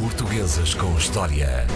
Portuguesas com História.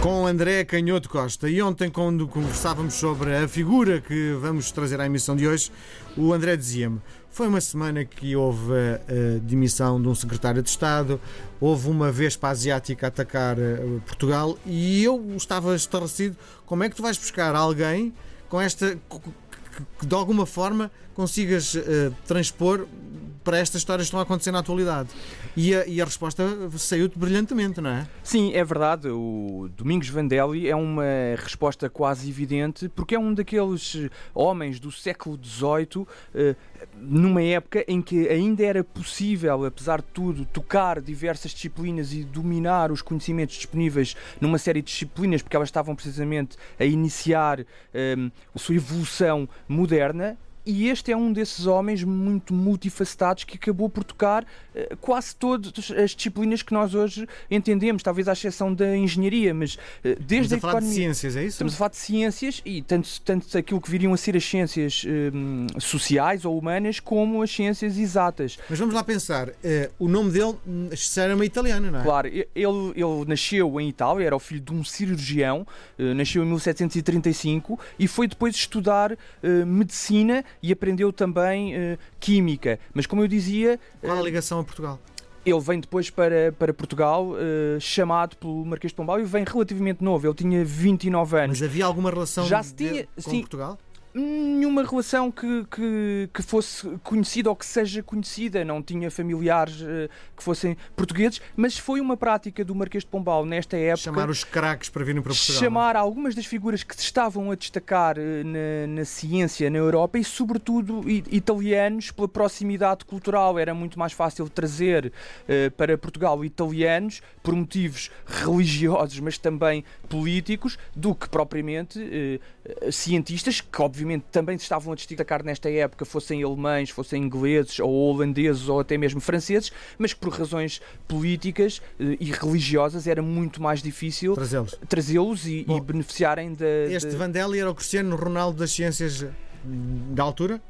Com André Canhoto Costa. E ontem, quando conversávamos sobre a figura que vamos trazer à emissão de hoje, o André dizia-me: foi uma semana que houve a demissão de um secretário de Estado, houve uma Vespa asiática a atacar eh, Portugal e eu estava estarrecido. Como é que tu vais buscar alguém com esta. Que de alguma forma consigas uh, transpor para estas histórias que estão a acontecer na atualidade. E a, e a resposta saiu-te brilhantemente, não é? Sim, é verdade. O Domingos Vandelli é uma resposta quase evidente, porque é um daqueles homens do século XVIII, eh, numa época em que ainda era possível, apesar de tudo, tocar diversas disciplinas e dominar os conhecimentos disponíveis numa série de disciplinas, porque elas estavam precisamente a iniciar eh, a sua evolução moderna e este é um desses homens muito multifacetados que acabou por tocar uh, quase todas as disciplinas que nós hoje entendemos, talvez à exceção da engenharia, mas uh, desde Estamos a, a falar economia, de ciências, é isso? Estamos a falar de ciências e tanto, tanto aquilo que viriam a ser as ciências uh, sociais ou humanas como as ciências exatas. Mas vamos lá pensar, o nome dele era italiano, não é? Claro, ele, ele nasceu em Itália, era o filho de um cirurgião, nasceu em 1735 e foi depois estudar medicina e aprendeu também uh, química. Mas como eu dizia. Qual a ligação a Portugal? Ele vem depois para, para Portugal, uh, chamado pelo Marquês de Pombal, e vem relativamente novo. Ele tinha 29 anos. Mas havia alguma relação Já se tinha, com sim, Portugal? Nenhuma relação que, que, que, fosse conhecida ou que seja conhecida, não tinha familiares uh, que fossem portugueses, mas foi uma prática do Marquês de Pombal nesta época. Chamar os craques para virem para Portugal. Chamar algumas das figuras que se estavam a destacar uh, na, na, ciência na Europa e, sobretudo, italianos, pela proximidade cultural. Era muito mais fácil trazer uh, para Portugal italianos por motivos religiosos, mas também políticos, do que propriamente cientistas que, obviamente, também se estavam a destacar nesta época, fossem alemães, fossem ingleses ou holandeses ou até mesmo franceses, mas que por razões políticas eh, e religiosas era muito mais difícil trazê-los trazê e, e, beneficiarem da. Este de... Vandelli era o Cristiano Ronaldo das ciências da altura?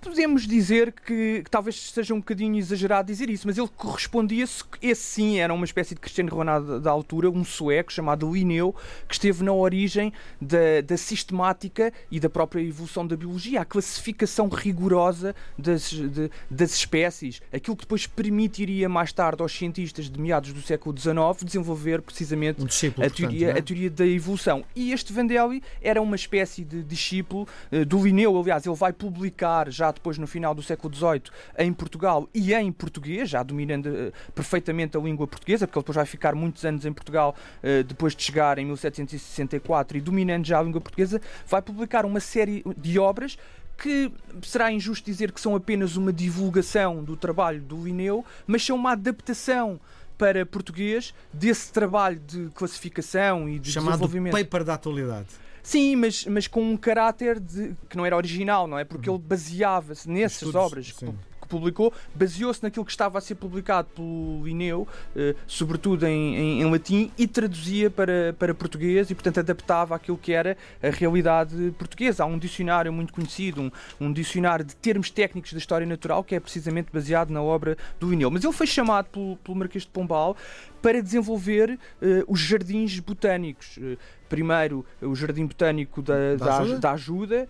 Podemos dizer que, que, talvez seja um bocadinho exagerado dizer isso, mas ele correspondia-se, esse sim era uma espécie de Cristiano Ronaldo da altura, um sueco chamado Linneu, que esteve na origem da, da sistemática e da própria evolução da biologia, a classificação rigorosa das, de, das espécies, aquilo que depois permitiria mais tarde aos cientistas de meados do século XIX desenvolver precisamente um discípulo, a, teoria, portanto, é? a teoria da evolução. E este Vandelli era uma espécie de discípulo uh, do Linneu, aliás, ele vai publicar já depois no final do século XVIII em Portugal e em português, já dominando uh, perfeitamente a língua portuguesa, porque ele depois vai ficar muitos anos em Portugal uh, depois de chegar em 1764 e dominando já a língua portuguesa, vai publicar uma série de obras que será injusto dizer que são apenas uma divulgação do trabalho do Linneu, mas são uma adaptação para português desse trabalho de classificação e de Chamado desenvolvimento. paper da atualidade. Sim, mas, mas com um caráter de, que não era original, não é? Porque uhum. ele baseava-se nessas Estudos, obras que, que, publicou, baseou-se naquilo que estava a ser publicado pelo Linneu, eh, sobretudo em, em, em, latim, e traduzia para, para português e, portanto, adaptava aquilo que era a realidade portuguesa. Há um dicionário muito conhecido, um, um dicionário de termos técnicos da história natural, que é precisamente baseado na obra do Linneu. Mas ele foi chamado pelo, pelo Marquês de Pombal para desenvolver uh, os jardins botânicos. Uh, primeiro o Jardim Botânico da, da, ajuda, da ajuda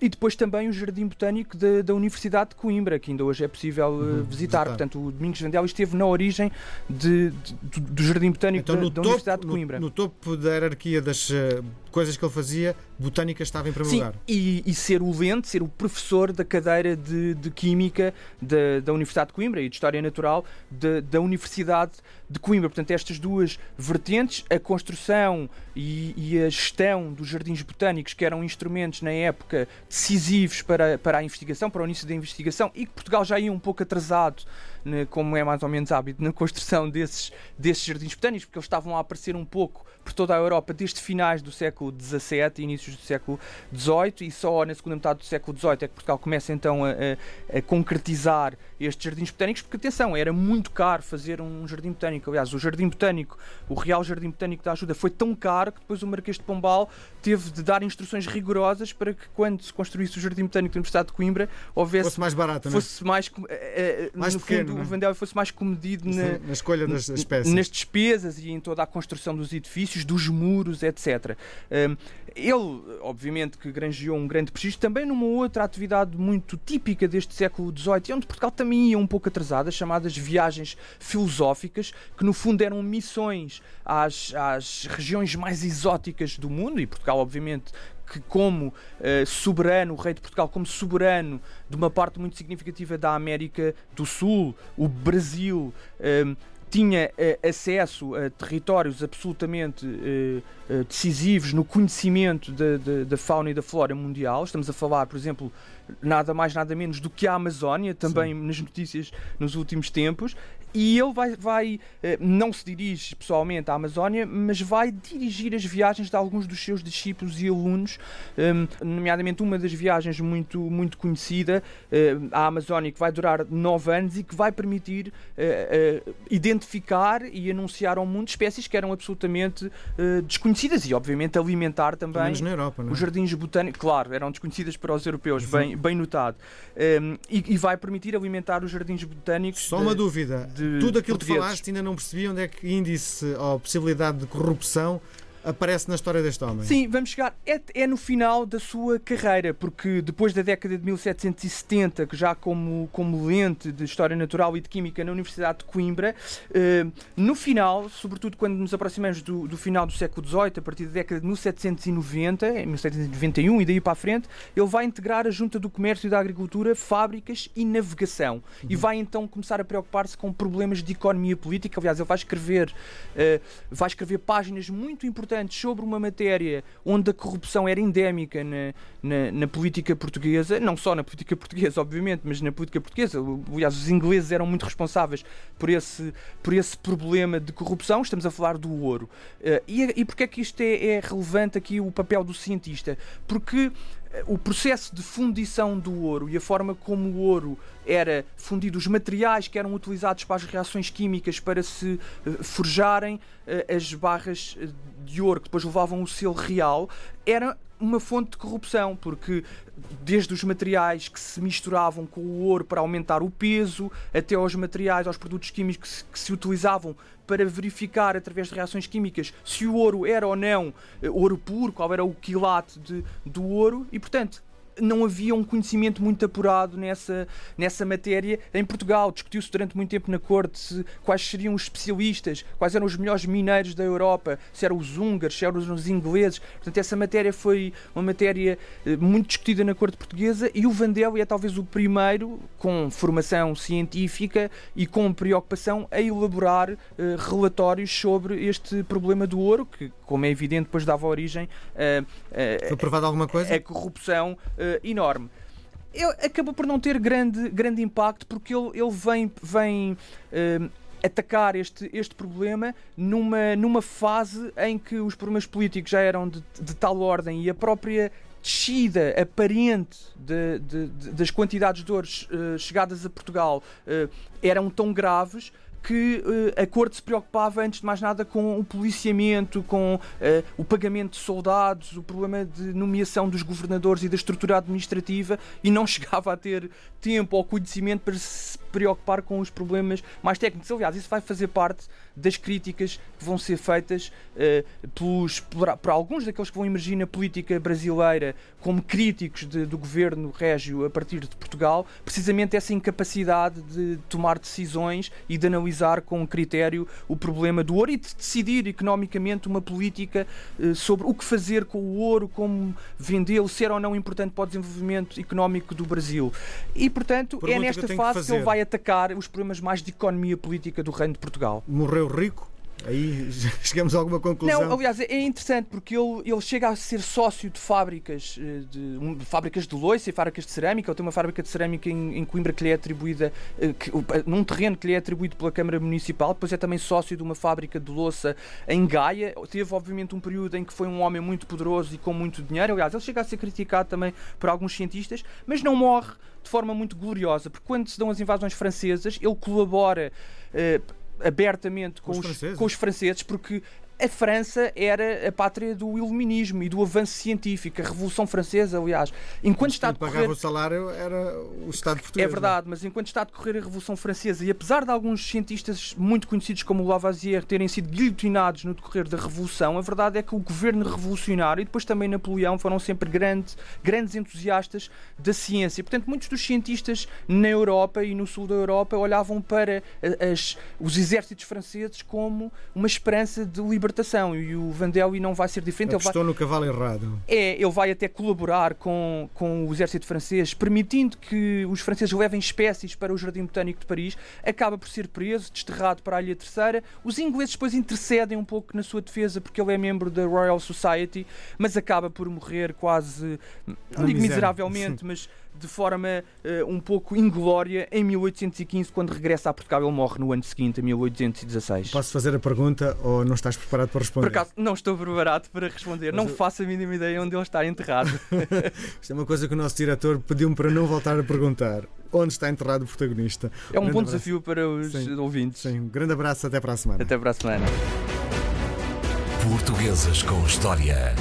e depois também o Jardim Botânico da, da, Universidade de Coimbra, que ainda hoje é possível uhum, visitar. visitar. Portanto, o Domingos Vendel esteve na origem de, de, do Jardim Botânico então, da, da topo, Universidade de Coimbra. No, no, topo da hierarquia das coisas que ele fazia, botânica estava em primeiro Sim, lugar. E, e ser o lente, ser o professor da cadeira de, de Química da, da Universidade de Coimbra e de História Natural de, da Universidade de Coimbra. Portanto, estas duas vertentes, a construção e, e, a gestão dos jardins botânicos, que eram instrumentos na época decisivos para, para a investigação, para o início da investigação, e que Portugal já ia um pouco atrasado, como é mais ou menos hábito, na construção desses, desses jardins botânicos, porque eles estavam a aparecer um pouco por toda a Europa desde finais do século XVII e inícios do século XVIII, e só na segunda metade do século XVIII é que Portugal começa então a, a, a concretizar estes jardins botânicos, porque atenção, era muito caro fazer um jardim botânico. Aliás, o jardim botânico, o Real Jardim Botânico da Ajuda, foi tão caro que depois o Marquês de Pombal teve de dar instruções rigorosas para que quando se construísse o Jardim Botânico da Universidade de Coimbra houvesse fosse mais barato, fosse não é? mais, uh, mais no pequeno, fundo, é? o Vandel fosse mais comedido na, na, escolha das espécies, nas despesas e em toda a construção dos edifícios, dos muros, etc. Um, ele, obviamente, que granjeou um grande prestígio também numa outra atividade muito típica deste século XVIII, onde Portugal também ia um pouco atrasada, chamadas viagens filosóficas, que no fundo eram missões às, às regiões mais exóticas do mundo, e Portugal, obviamente, que como uh, soberano, o rei de Portugal como soberano de uma parte muito significativa da América do Sul, o Brasil, uh, tinha uh, acesso a territórios absolutamente uh, uh, decisivos no conhecimento da fauna e da flora mundial. Estamos a falar, por exemplo, nada mais nada menos do que a Amazónia, também Sim. nas notícias nos últimos tempos, e ele vai, vai, eh, não se dirige pessoalmente à Amazónia, mas vai dirigir as viagens de alguns dos seus discípulos e alunos, ehm, nomeadamente uma das viagens muito, muito conhecida eh, à Amazónia, que vai durar nove anos e que vai permitir eh, identificar e anunciar ao mundo espécies que eram absolutamente desconhecidas e, obviamente, alimentar também Europa, é? os jardins botânicos. Claro, eram desconhecidas para os europeus, bem, bem notado. Ehm, e, e, vai permitir alimentar os jardins botânicos. Só uma dúvida. De tudo aquilo que falaste ainda não percebi onde é que índice ou possibilidade de corrupção aparece na história deste homem. Sim, vamos chegar. É, é, no final da sua carreira, porque depois da década de 1770, que já como, como lente de História Natural e de Química na Universidade de Coimbra, eh, no final, sobretudo quando nos aproximamos do, do, final do século XVIII, a partir da década de 1790, em 1791 e daí para a frente, ele vai integrar a Junta do Comércio e da Agricultura, Fábricas e Navegação. Uhum. E vai então começar a preocupar-se com problemas de economia política. Aliás, ele vai escrever, eh, vai escrever páginas muito importantes importantes sobre uma matéria onde a corrupção era endémica na, na, na, política portuguesa, não só na política portuguesa, obviamente, mas na política portuguesa. Aliás, os ingleses eram muito responsáveis por esse, por esse problema de corrupção. Estamos a falar do ouro. Uh, e, e porquê é que isto é, é relevante aqui o papel do cientista? Porque o processo de fundição do ouro e a forma como o ouro era fundido, os materiais que eram utilizados para as reações químicas para se uh, forjarem as barras de ouro que depois levavam o selo real, era uma fonte de corrupção, porque desde os materiais que se misturavam com o ouro para aumentar o peso, até aos materiais, aos produtos químicos que se, que se utilizavam para verificar através de reações químicas se o ouro era ou não eh, ouro puro, qual era o quilate de, do ouro, e portanto não havia um conhecimento muito apurado nessa, nessa matéria em Portugal. Discutiu-se durante muito tempo na corte quais seriam os especialistas, quais eram os melhores mineiros da Europa, se eram os húngaros, se eram os ingleses. Portanto, essa matéria foi uma matéria eh, muito discutida na corte portuguesa e o Vandel é talvez o primeiro, com formação científica e com preocupação, a elaborar uh, relatórios sobre este problema do ouro, que, como é evidente, depois dava origem a. Uh, uh, foi provado alguma coisa? A corrupção uh, enorme. Ele acabou por não ter grande, grande impacto porque ele, ele vem, vem uh, atacar este, este problema numa, numa fase em que os problemas políticos já eram de, de tal ordem e a própria descida aparente de, de, de, das quantidades de ouro uh, chegadas a Portugal uh, eram tão graves que uh, a corte se preocupava, antes de mais nada, com o policiamento, com uh, o pagamento de soldados, o problema de nomeação dos governadores e da estrutura administrativa e não chegava a ter tempo ou conhecimento para se preocupar com os problemas mais técnicos. Aliás, isso vai fazer parte das críticas que vão ser feitas uh, pelos, por, por, alguns daqueles que vão emergir na política brasileira como críticos de, do governo régio a partir de Portugal, precisamente essa incapacidade de tomar decisões e de analisar com critério o problema do ouro e de decidir economicamente uma política uh, sobre o que fazer com o ouro, como vendê-lo, ser ou não importante para o desenvolvimento económico do Brasil. E, portanto, Pergunta é nesta que fase que, que ele vai atacar os problemas mais de economia política do Reino de Portugal. Morreu rico? Aí chegamos a alguma conclusão. Não, aliás, é interessante porque ele, ele chega a ser sócio de fábricas eh, de, um, de fábricas de loiça e fábricas de cerâmica. Ele tem uma fábrica de cerâmica em, em Coimbra que lhe é atribuída eh, que, num terreno que lhe é atribuído pela Câmara Municipal. Depois é também sócio de uma fábrica de louça em Gaia. Teve, obviamente, um período em que foi um homem muito poderoso e com muito dinheiro. Aliás, ele chega a ser criticado também por alguns cientistas, mas não morre de forma muito gloriosa, porque quando se dão as invasões francesas, ele colabora. Eh, abertamente com, os com, os, franceses, porque a França era a pátria do iluminismo e do avanço científico, a Revolução Francesa, aliás. Enquanto está a decorrer... pagava o salário era o Estado português. É verdade, mas enquanto está a decorrer a Revolução Francesa, e apesar de alguns cientistas muito conhecidos como Lavoisier terem sido guilhotinados no decorrer da Revolução, a verdade é que o governo revolucionário e depois também Napoleão foram sempre grandes, grandes entusiastas da ciência. Portanto, muitos dos cientistas na Europa e no sul da Europa olhavam para as, os exércitos franceses como uma esperança de liberdade libertação e o Vandelli não vai ser diferente. Estou vai... no cavalo errado. É, ele vai até colaborar com, com o exército francês, permitindo que os franceses levem espécies para o Jardim Botânico de Paris. Acaba por ser preso, desterrado para a Ilha Terceira. Os ingleses depois intercedem um pouco na sua defesa porque ele é membro da Royal Society, mas acaba por morrer quase, não digo miseravelmente, mas de forma uh, um pouco inglória em 1815, quando regressa a Portugal. Ele morre no ano seguinte, em 1816. Posso fazer a pergunta ou não estás preparado para responder? Por acaso, não estou preparado para responder. Mas não eu... faço a mínima ideia onde ele está enterrado. Isto é uma coisa que o nosso diretor pediu-me para não voltar a perguntar. Onde está enterrado o protagonista? É um, bom abraço. desafio para os sim, ouvintes. Sim, um grande abraço, até para a semana. Até para a semana. Portuguesas com História.